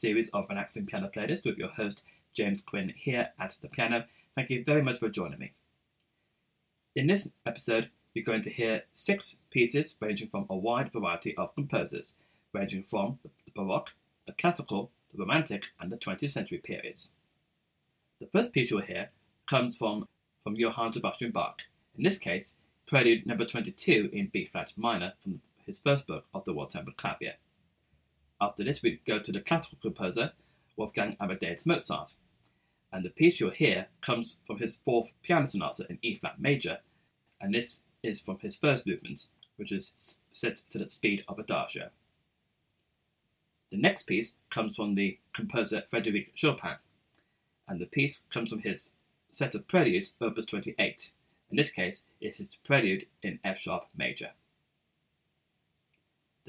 series of Relaxing Piano Playlist with your host James Quinn here at the piano. Thank you very much for joining me. In this episode, you're going to hear six pieces ranging from a wide variety of composers, ranging from the Baroque, the Classical, the Romantic, and the 20th century periods. The first piece you'll hear comes from, from Johann Sebastian Bach, in this case, Prelude number 22 in B flat minor from his first book of the Well-Tempered Clavier. After this, we go to the classical composer Wolfgang Amadeus Mozart, and the piece you'll hear comes from his fourth piano sonata in E flat major, and this is from his first movement, which is set to the speed of adagio. The next piece comes from the composer Frédéric Chopin, and the piece comes from his set of preludes, opus 28. In this case, it's his prelude in F sharp major.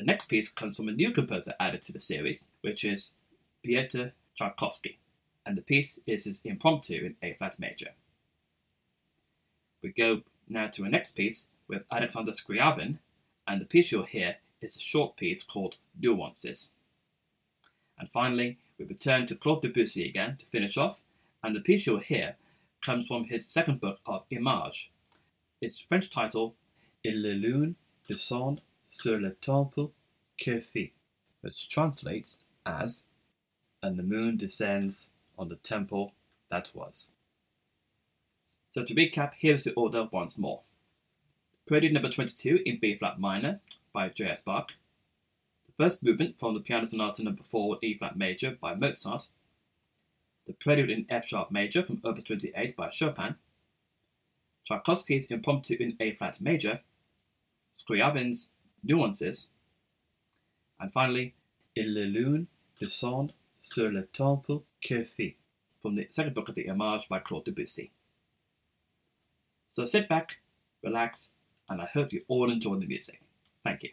The next piece comes from a new composer added to the series, which is Pieter Tchaikovsky, and the piece is his impromptu in A flat major. We go now to a next piece with Alexander Scriabin, and the piece you'll hear is a short piece called Nuances. And finally, we return to Claude Debussy again to finish off, and the piece you'll hear comes from his second book of Images. Its French title, Il le lune descend sur le temple fit, which translates as and the moon descends on the temple that was. So to recap, here's the order once more. Prelude number 22 in B flat minor by J.S. Bach. The first movement from the Piano Sonata number 4 in E flat major by Mozart. The Prelude in F sharp major from Opus 28 by Chopin. Tchaikovsky's Impromptu in A flat major. Scriabin's nuances. And finally, Il lune descend sur le temple qui fut from the second book of the Image by Claude Debussy. So sit back, relax, and I hope you all enjoy the music. Thank you.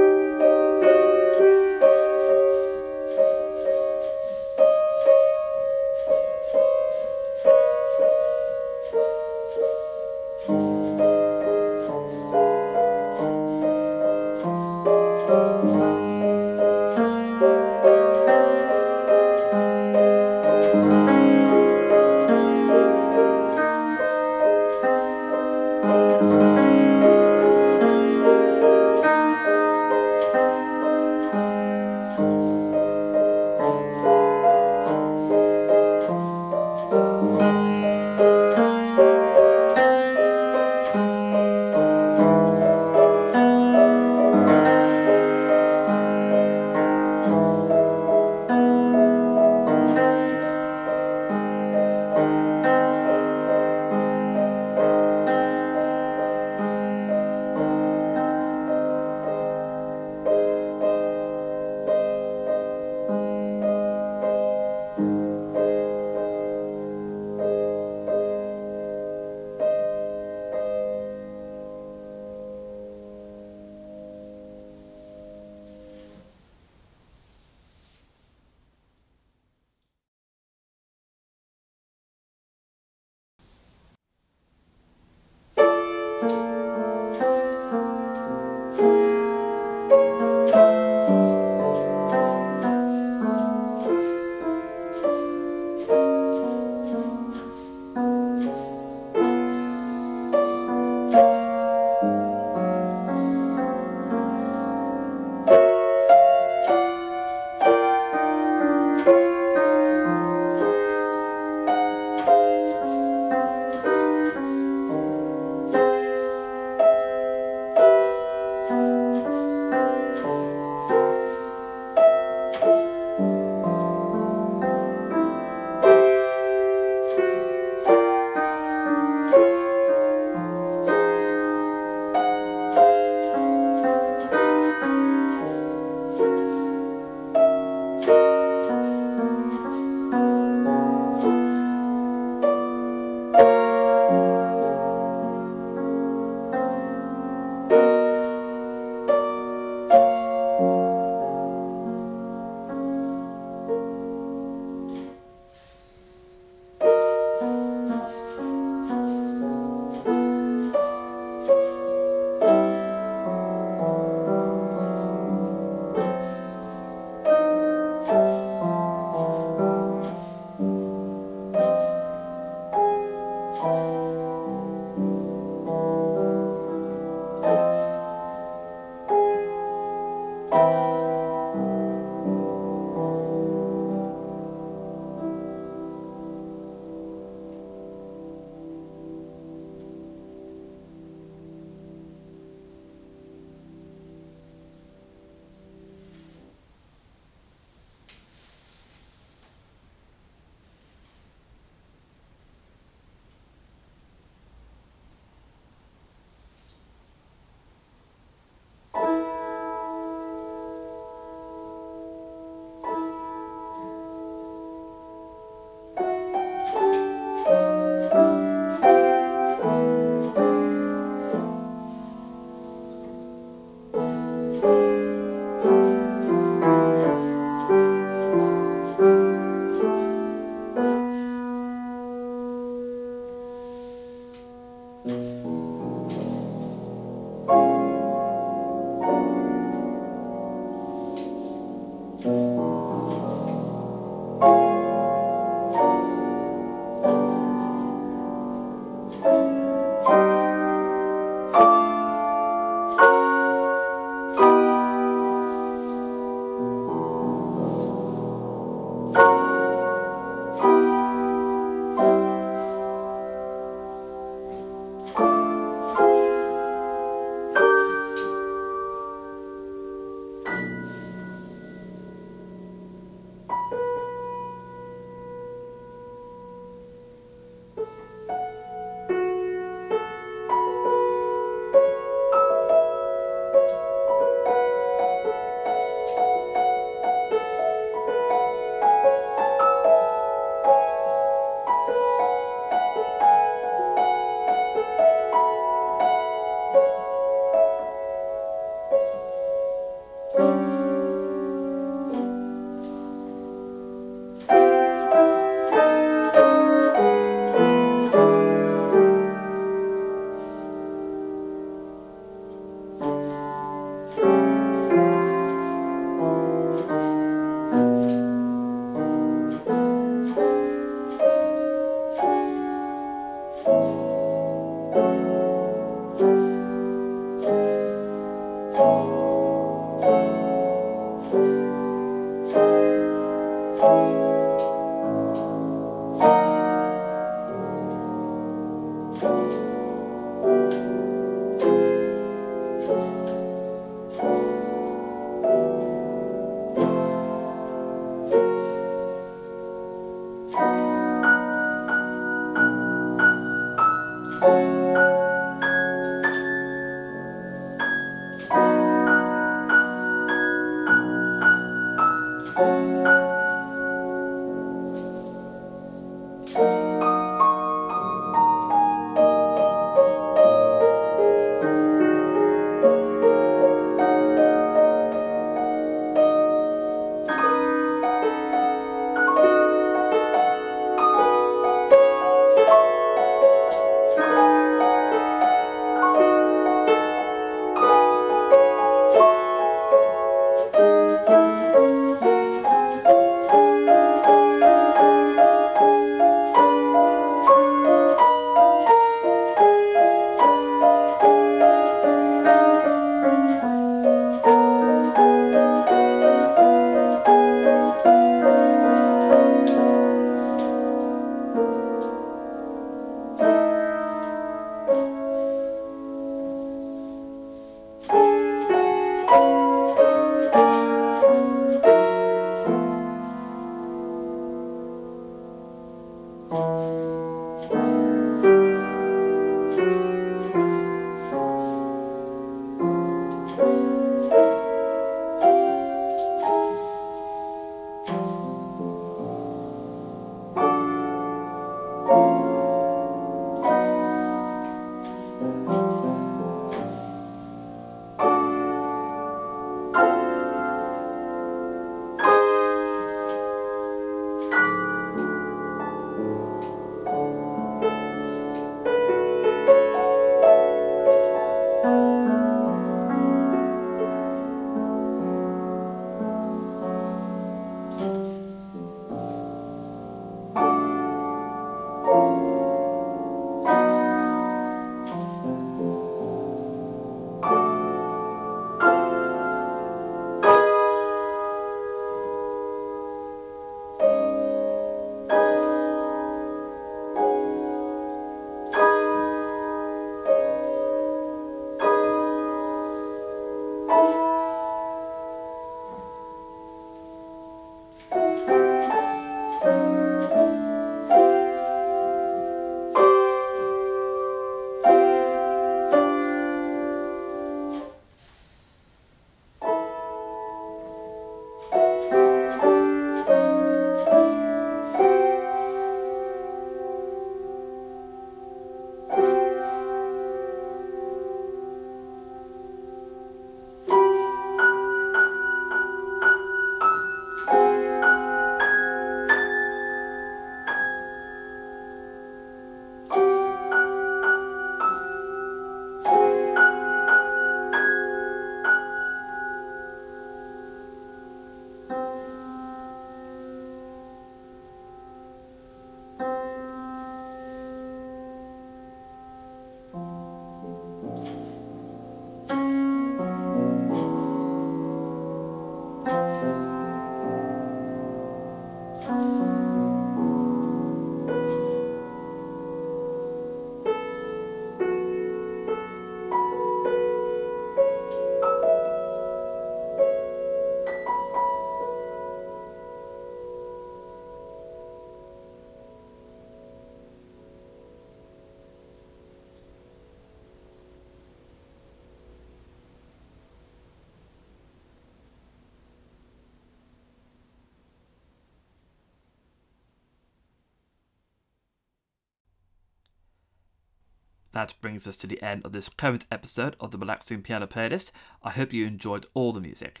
That brings us to the end of this current episode of the Relaxing Piano Playlist. I hope you enjoyed all the music.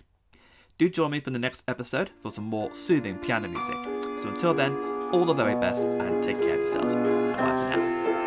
Do join me for the next episode for some more soothing piano music. So until then, all the very best and take care of yourselves. Bye for now.